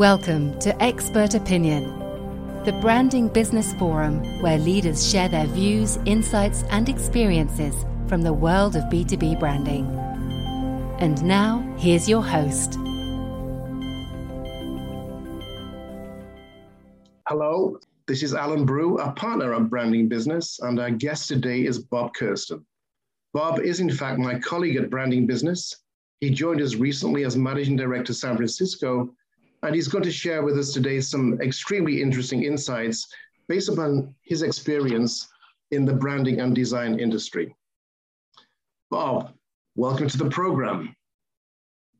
Welcome to Expert Opinion, the branding business forum where leaders share their views, insights, and experiences from the world of B2B branding. And now, here's your host. Hello, this is Alan Brew, a partner at Branding Business, and our guest today is Bob Kirsten. Bob is, in fact, my colleague at Branding Business. He joined us recently as Managing Director San Francisco and he's going to share with us today some extremely interesting insights based upon his experience in the branding and design industry. Bob, welcome to the program.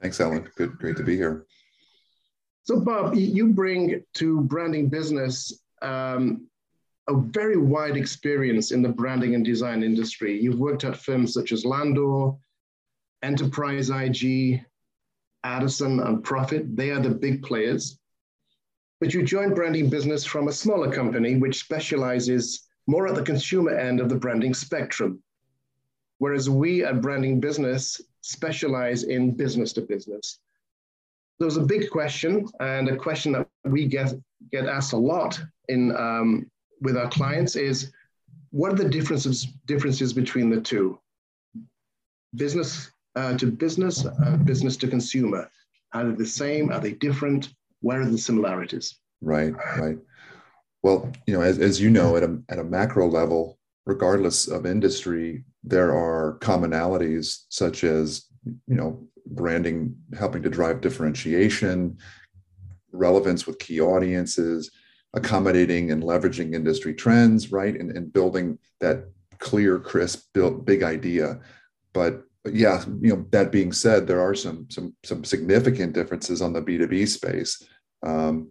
Thanks, Alan. Good, great to be here. So, Bob, you bring to branding business um, a very wide experience in the branding and design industry. You've worked at firms such as Landor, Enterprise IG, Addison, and Prophet. They are the big players. But you joined branding business from a smaller company which specializes more at the consumer end of the branding spectrum. Whereas we at branding business specialize in business to business. There's a big question, and a question that we get, get asked a lot in, um, with our clients is what are the differences, differences between the two? Business uh, to business, uh, business to consumer? Are they the same? Are they different? Where are the similarities? Right, right. Well, you know, as, as you know, at a, at a macro level, regardless of industry, there are commonalities such as, you know, branding helping to drive differentiation, relevance with key audiences, accommodating and leveraging industry trends, right? And, and building that clear, crisp, built big idea. But yeah, you know, that being said, there are some some some significant differences on the B2B space. Um,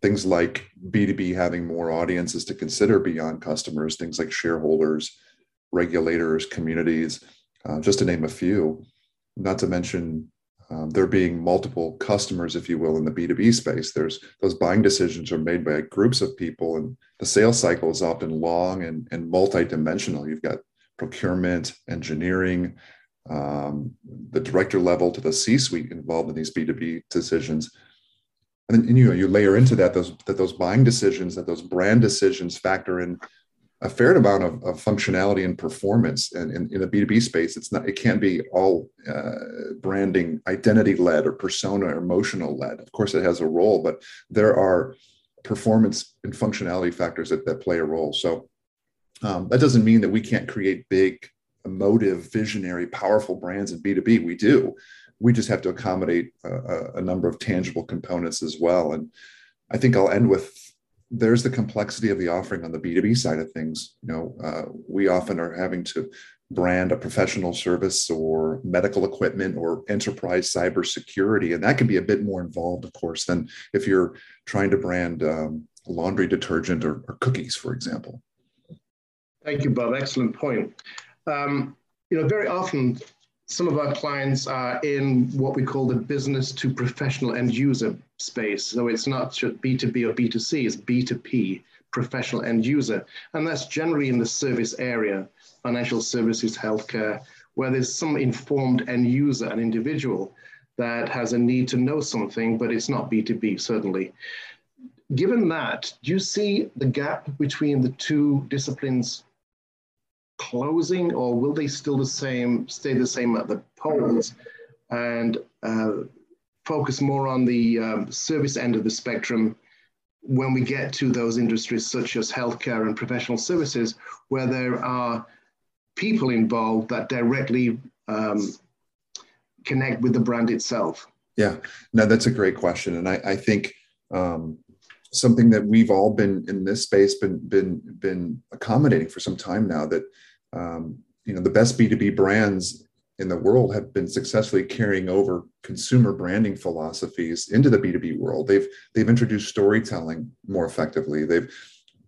things like B2B having more audiences to consider beyond customers, things like shareholders, regulators, communities, uh, just to name a few. Not to mention um, there being multiple customers, if you will, in the B2B space. There's those buying decisions are made by groups of people, and the sales cycle is often long and, and multi-dimensional. You've got procurement, engineering, um, the director level to the C-suite involved in these B2B decisions. And then and, you know you layer into that those that those buying decisions, that those brand decisions factor in a fair amount of, of functionality and performance. And in, in the B2B space, it's not it can't be all uh, branding identity led or persona or emotional led. Of course, it has a role, but there are performance and functionality factors that, that play a role. So um, that doesn't mean that we can't create big emotive, visionary, powerful brands in B2B. We do. We just have to accommodate a, a, number of tangible components as well. And I think I'll end with there's the complexity of the offering on the B2B side of things. You know, uh, we often are having to brand a professional service or medical equipment or enterprise cybersecurity. And that can be a bit more involved, of course, than if you're trying to brand um, laundry detergent or, or cookies, for example. Thank you, Bob. Excellent point um, you know, very often some of our clients are in what we call the business to professional end user space. So it's not just B2B or B2C, it's B2P, professional end user. And that's generally in the service area, financial services, healthcare, where there's some informed end user, an individual that has a need to know something, but it's not B2B, certainly. Given that, do you see the gap between the two disciplines closing, or will they still the same stay the same at the poles and uh, focus more on the um, service end of the spectrum when we get to those industries such as healthcare and professional services, where there are people involved that directly um, connect with the brand itself? Yeah, no, that's a great question, and I, I think um, something that we've all been in this space been been been accommodating for some time now. That um, you know the best b2b brands in the world have been successfully carrying over consumer branding philosophies into the b2b world. They've they've introduced storytelling more effectively. They've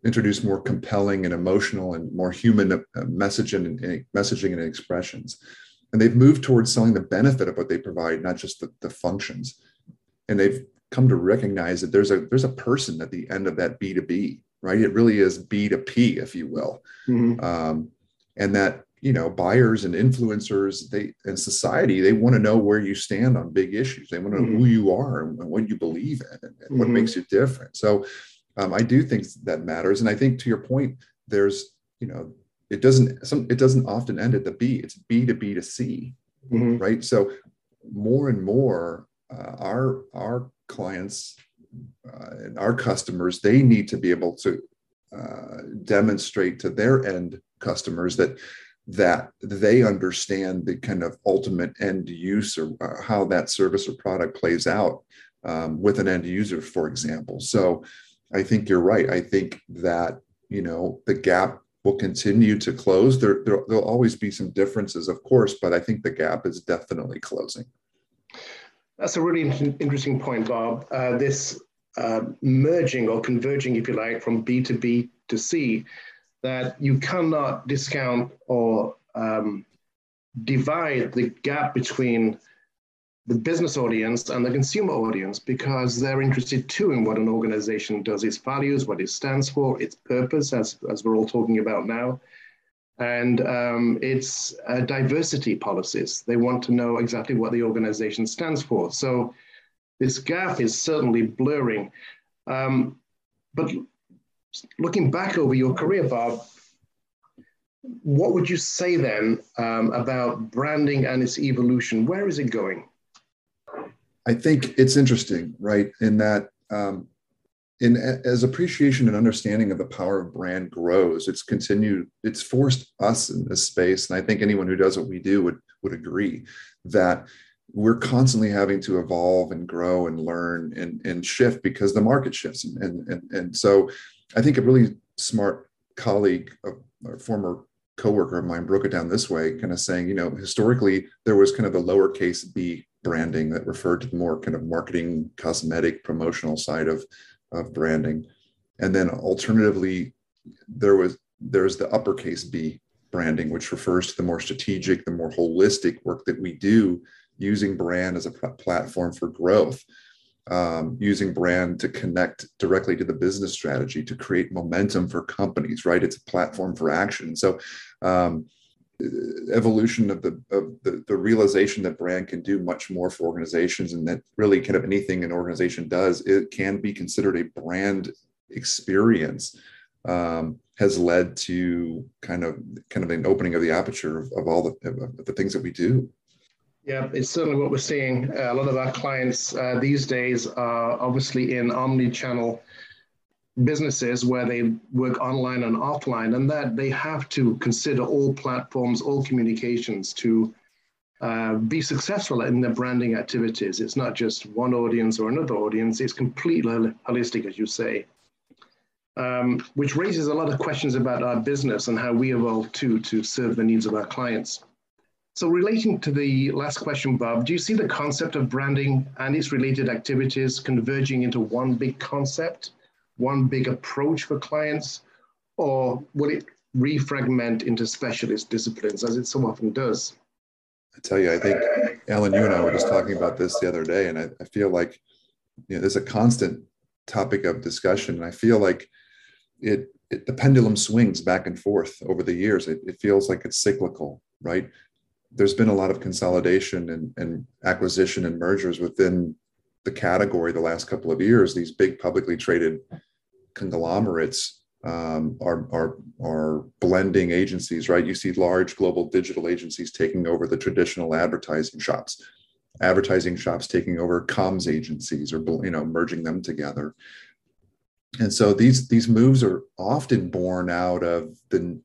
introduced more compelling and emotional and more human uh, messaging and, messaging and expressions. And they've moved towards selling the benefit of what they provide not just the, the functions. And they've come to recognize that there's a there's a person at the end of that b2b right? It really is b2p if you will. Mm-hmm. um, and that you know buyers and influencers they and society they want to know where you stand on big issues they want to know mm-hmm. who you are and what you believe in and, and what mm-hmm. makes you different so um, i do think that matters and i think to your point there's you know it doesn't some it doesn't often end at the b it's b to b to c mm-hmm. right so more and more uh, our our clients uh, and our customers they need to be able to uh, demonstrate to their end customers that that they understand the kind of ultimate end use or uh, how that service or product plays out um, with an end user, for example. So I think you're right. I think that, you know, the gap will continue to close. There, there, will always be some differences, of course, but I think the gap is definitely closing. That's a really interesting point, Bob. Uh, this uh, merging or converging, if you like, from B to B to C that you cannot discount or um, divide the gap between the business audience and the consumer audience because they're interested too in what an organization does, its values, what it stands for, its purpose, as, as we're all talking about now, and um, its uh, diversity policies. They want to know exactly what the organization stands for. So this gap is certainly blurring. Um, but looking back over your career, Bob, what would you say then um, about branding and its evolution? Where is it going? I think it's interesting, right? In that, um, in as appreciation and understanding of the power of brand grows, it's continued. It's forced us in this space, and I think anyone who does what we do would would agree that we're constantly having to evolve and grow and learn and, and shift because the market shifts, and and and, and so I think a really smart colleague, a, former coworker of mine, broke it down this way, kind of saying, you know, historically there was kind of the lowercase b branding that referred to the more kind of marketing, cosmetic, promotional side of of branding, and then alternatively, there was there's the uppercase B branding, which refers to the more strategic, the more holistic work that we do using brand as a platform for growth um, using brand to connect directly to the business strategy to create momentum for companies right? It's a platform for action. So um, evolution of the of the, the realization that brand can do much more for organizations and that really kind of anything an organization does it can be considered a brand experience um, has led to kind of kind of an opening of the aperture of, of all the, of the things that we do yeah, it's certainly what we're seeing. A lot of our clients uh, these days are obviously in omni-channel businesses where they work online and offline, and that they have to consider all platforms, all communications to uh, be successful in their branding activities. It's not just one audience or another audience, it's completely holistic, as you say. Um, which raises a lot of questions about our business and how we evolve too to serve the needs of our clients. So relating to the last question, Bob, do you see the concept of branding and its related activities converging into one big concept, one big approach for clients, or will it refragment into specialist disciplines as it so often does? I tell you, I think Alan, you and I were just talking about this the other day, and I, I feel like you know there's a constant topic of discussion, and I feel like it, it the pendulum swings back and forth over the years. It, it feels like it's cyclical, right? There's been a lot of consolidation and, and acquisition and mergers within the category the last couple of years. These big publicly traded conglomerates um, are, are, are blending agencies, right? You see large global digital agencies taking over the traditional advertising shops, advertising shops taking over comms agencies or you know merging them together. And so these these moves are often born out of the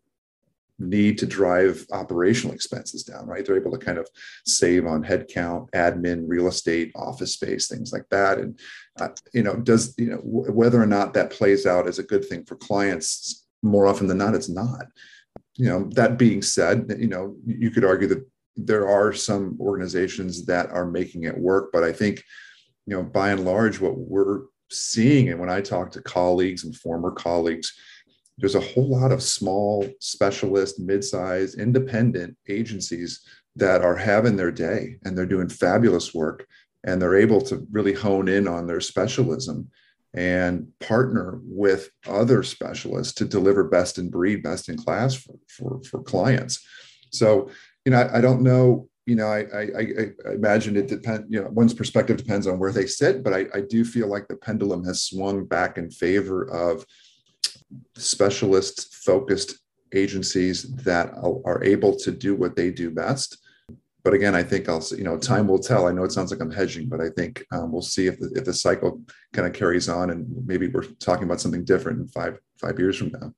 need to drive operational expenses down, right? They're able to kind of save on headcount, admin, real estate, office space, things like that. And, uh, you know, does, you know, w- whether or not that plays out as a good thing for clients, more often than not, it's not. You know, that being said, you know, you could argue that there are some organizations that are making it work, but I think, you know, by and large, what we're seeing, and when I talk to colleagues and former colleagues, there's a whole lot of small specialist mid-sized independent agencies that are having their day and they're doing fabulous work and they're able to really hone in on their specialism and partner with other specialists to deliver best in breed best in class for, for, for clients So, you know, I, I don't know. You know, I, I, I imagine it depends. You know, one's perspective depends on where they sit, but I, I do feel like the pendulum has swung back in favor of specialist focused agencies that are able to do what they do best but again, I think I'll you know time will tell. I know it sounds like I'm hedging, but I think um, we'll see if the, if the cycle kind of carries on, and maybe we're talking about something different in five five years from now.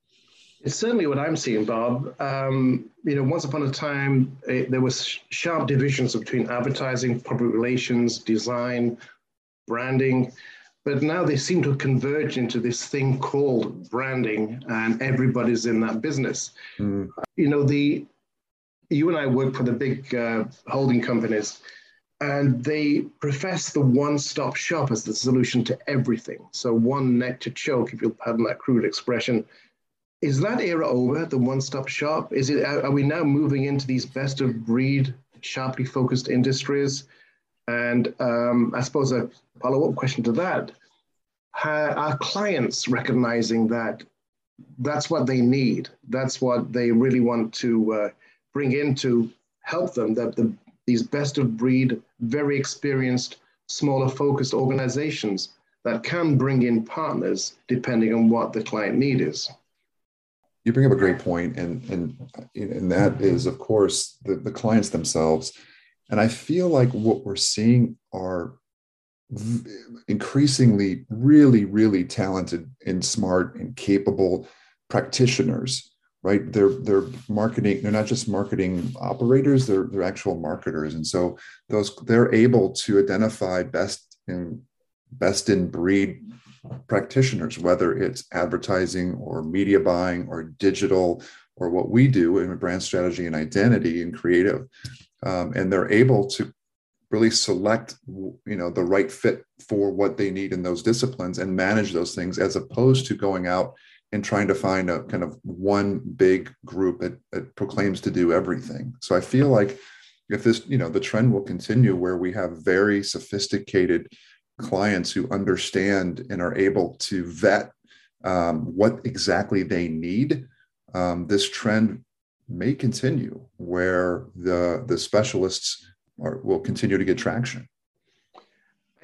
It's certainly what I'm seeing, Bob. Um, you know, once upon a time, it, there was sharp divisions between advertising, public relations, design, branding, but now they seem to converge into this thing called branding, and everybody's in that business. Mm. You know, the you and I work for the big uh, holding companies, and they profess the one-stop shop as the solution to everything. So one neck to choke, if you'll pardon that crude expression. Is that era over? The one-stop shop? Is it? Are we now moving into these best-of-breed, sharply focused industries? And um, I suppose a follow-up question to that: Are clients recognizing that that's what they need? That's what they really want to uh, bring in to help them that the, these best of breed, very experienced, smaller focused organizations that can bring in partners depending on what the client need is. You bring up a great point, and and and that is, of course, the, the clients themselves. And I feel like what we're seeing are increasingly really, really talented and smart and capable practitioners right? They're they're marketing they're not just marketing operators they're they're actual marketers. And so those they're able to identify best in best in breed practitioners whether it's advertising or media buying or digital or what we do in brand strategy and identity and creative. Um, and they're able to really select you know the right fit for what they need in those disciplines and manage those things as opposed to going out and trying to find a kind of one big group that, that proclaims to do everything. So I feel like if this, you know, the trend will continue where we have very sophisticated clients who understand and are able to vet um, what exactly they need, um, this trend may continue where the the specialists are, will continue to get traction.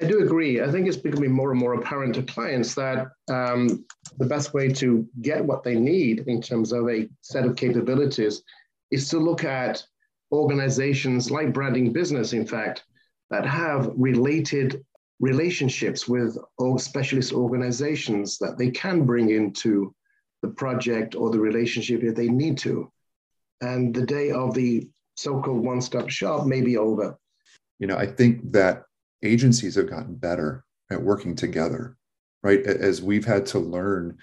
I do agree. I think it's becoming more and more apparent to clients that um, the best way to get what they need in terms of a set of capabilities is to look at organizations like branding business, in fact, that have related relationships with specialist organizations that they can bring into the project or the relationship if they need to. And the day of the so called one stop shop may be over. You know, I think that agencies have gotten better at working together, right? As we've had to learn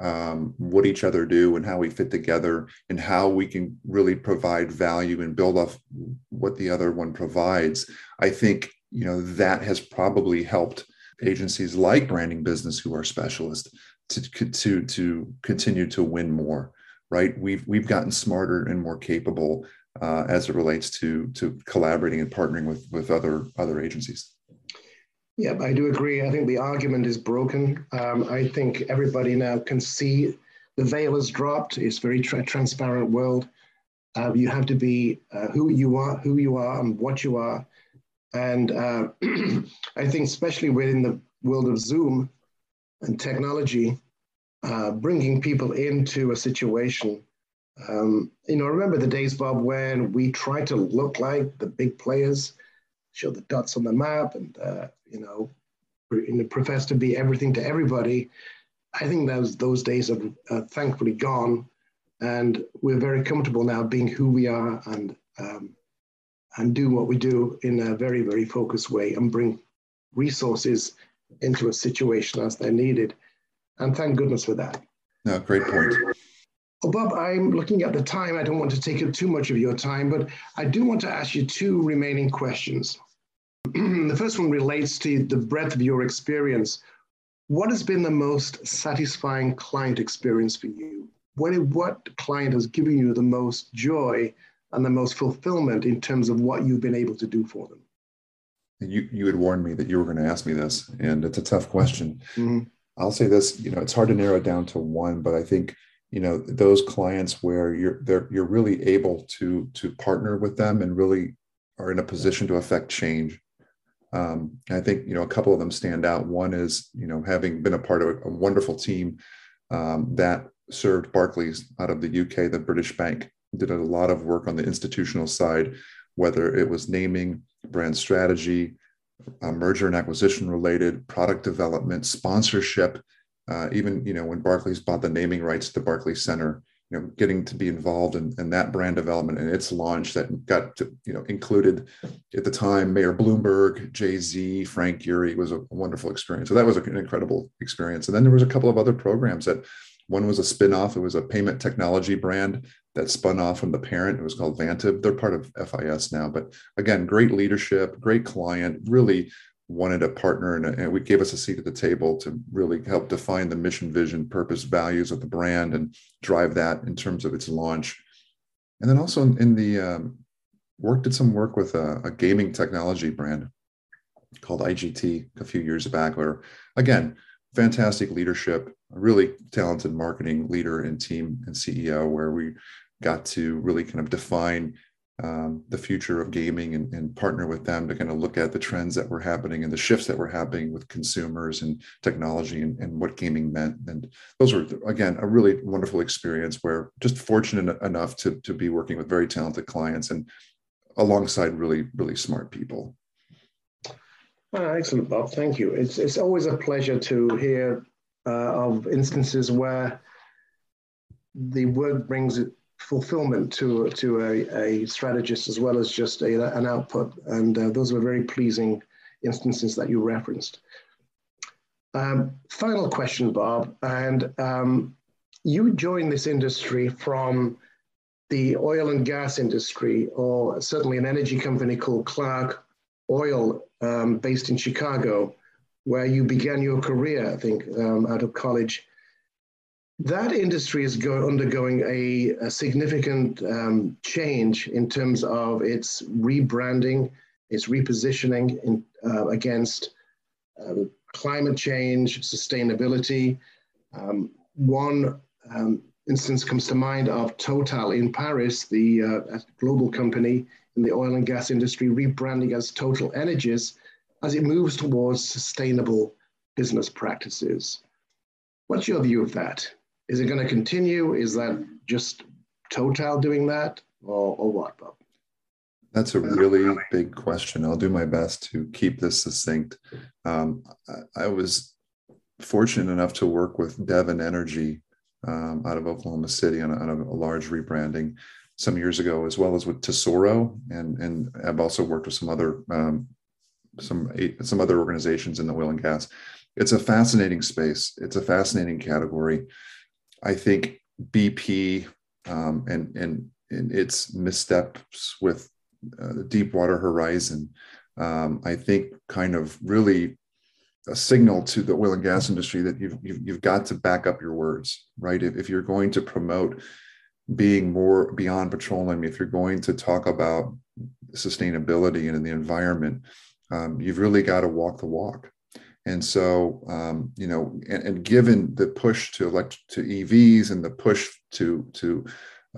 um, what each other do and how we fit together and how we can really provide value and build off what the other one provides. I think you know that has probably helped agencies like branding business who are specialists to to to continue to win more right we've we've gotten smarter and more capable uh, as it relates to to collaborating and partnering with with other other agencies yeah, I do agree. I think the argument is broken. Um, I think everybody now can see the veil has dropped. It's very tra- transparent world. Uh, you have to be uh, who you are, who you are, and what you are. And uh, I think, especially within the world of Zoom and technology, uh, bringing people into a situation. Um, you know, remember the days, Bob, when we tried to look like the big players show the dots on the map and uh, you know profess to be everything to everybody. I think those those days are uh, thankfully gone and we're very comfortable now being who we are and um, and do what we do in a very very focused way and bring resources into a situation as they're needed. And thank goodness for that. No great point well, Bob, I'm looking at the time. I don't want to take up too much of your time, but I do want to ask you two remaining questions. the first one relates to the breadth of your experience. What has been the most satisfying client experience for you? What, what client has given you the most joy and the most fulfillment in terms of what you've been able to do for them? You, you had warned me that you were going to ask me this, and it's a tough question. Mm-hmm. I'll say this, you know, it's hard to narrow it down to one, but I think you know those clients where you're they're, you're really able to to partner with them and really are in a position to affect change um, I think you know a couple of them stand out. One is you know having been a part of a wonderful team um, that served Barclays out of the UK, the British bank, did a lot of work on the institutional side, whether it was naming, brand strategy, uh, merger and acquisition related, product development, sponsorship. Uh, even you know when Barclays bought the naming rights to the Barclays Center, you know getting to be involved in, in that brand development and its launch that got to, you know included at the time mayor bloomberg jay-z frank Gehry was a wonderful experience. So that was an incredible experience. And then there was a couple of other programs that one was a spin-off it was a payment technology brand that spun off from the parent. It was called vantiv they're part of fis now but again great leadership great client really wanted a partner and, and we gave us a seat at the table to really help define the mission vision purpose values of the brand and drive that in terms of its launch. And then also in, in the um, work did some work with a, a, gaming technology brand called IGT a few years back where again fantastic leadership a really talented marketing leader and team and ceo where we got to really kind of define um, the future of gaming and, and, partner with them to kind of look at the trends that were happening and the shifts that were happening with consumers and technology and, and what gaming meant. And those were, again, a really wonderful experience where just fortunate enough to, to be working with very talented clients and alongside really, really smart people. Oh, excellent, Bob. Thank you. It's, it's always a pleasure to hear uh, of instances where the work brings it fulfillment to to a, a strategist as well as just a, an output. And uh, those were very pleasing instances that you referenced. Um, final question, Bob. And um, you joined this industry from the oil and gas industry, or certainly an energy company called Clark Oil, um, based in Chicago, where you began your career, I think, um, out of college that industry is go, undergoing a, a significant um, change in terms of its rebranding, its repositioning in, uh, against um, climate change, sustainability. Um, one um, instance comes to mind of Total in Paris, the uh, global company in the oil and gas industry, rebranding as Total Energies as it moves towards sustainable business practices. What's your view of that? Is it going to continue? Is that just Total doing that, or, or what, Bob? That's a really big question. I'll do my best to keep this succinct. Um, I, I, was fortunate enough to work with Devon Energy um, out of Oklahoma City on a, on a, large rebranding some years ago, as well as with Tesoro, and and I've also worked with some other um, some some other organizations in the oil and gas. It's a fascinating space. It's a fascinating category. I think BP um, and, and, and its missteps with uh, the Deepwater Horizon, um, I think kind of really a signal to the oil and gas industry that you've, you've, you've got to back up your words, right? If, if you're going to promote being more beyond petroleum, if you're going to talk about sustainability and the environment, um, you've really got to walk the walk. And so, um, you know, and, and, given the push to elect to EVs and the push to to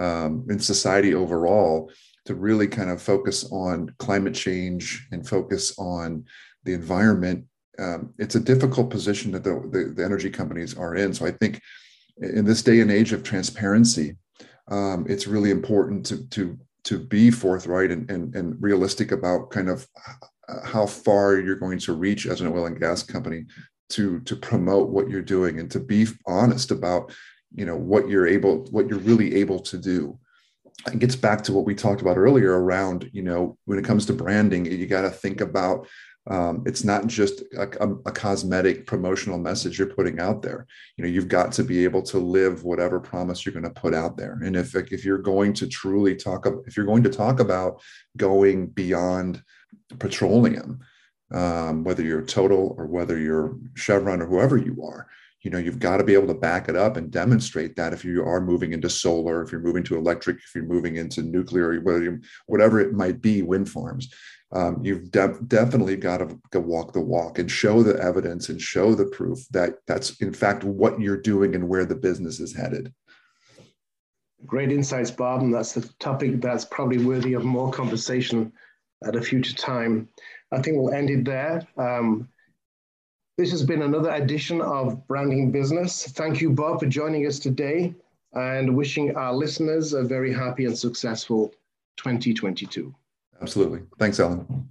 um, in society overall to really kind of focus on climate change and focus on the environment, um, it's a difficult position that the, the, the, energy companies are in. So I think in this day and age of transparency, um, it's really important to to to be forthright and, and, and realistic about kind of how far you're going to reach as an oil and gas company to to promote what you're doing and to be honest about you know what you're able what you're really able to do. It gets back to what we talked about earlier around you know when it comes to branding you got to think about um, it's not just a, a, a, cosmetic promotional message you're putting out there. You know you've got to be able to live whatever promise you're going to put out there. And if if you're going to truly talk if you're going to talk about going beyond petroleum, um, whether you're Total or whether you're Chevron or whoever you are. You know, you've got to be able to back it up and demonstrate that if you are moving into solar, if you're moving to electric, if you're moving into nuclear, whether whatever it might be, wind farms, um, you've de- definitely got to walk the walk and show the evidence and show the proof that that's in fact what you're doing and where the business is headed. Great insights, Bob, and that's the topic that's probably worthy of more conversation at a future time. I think we'll end it there. Um, this has been another edition of Branding Business. Thank you, Bob, for joining us today and wishing our listeners a very happy and successful 2022. Absolutely. Thanks, Alan.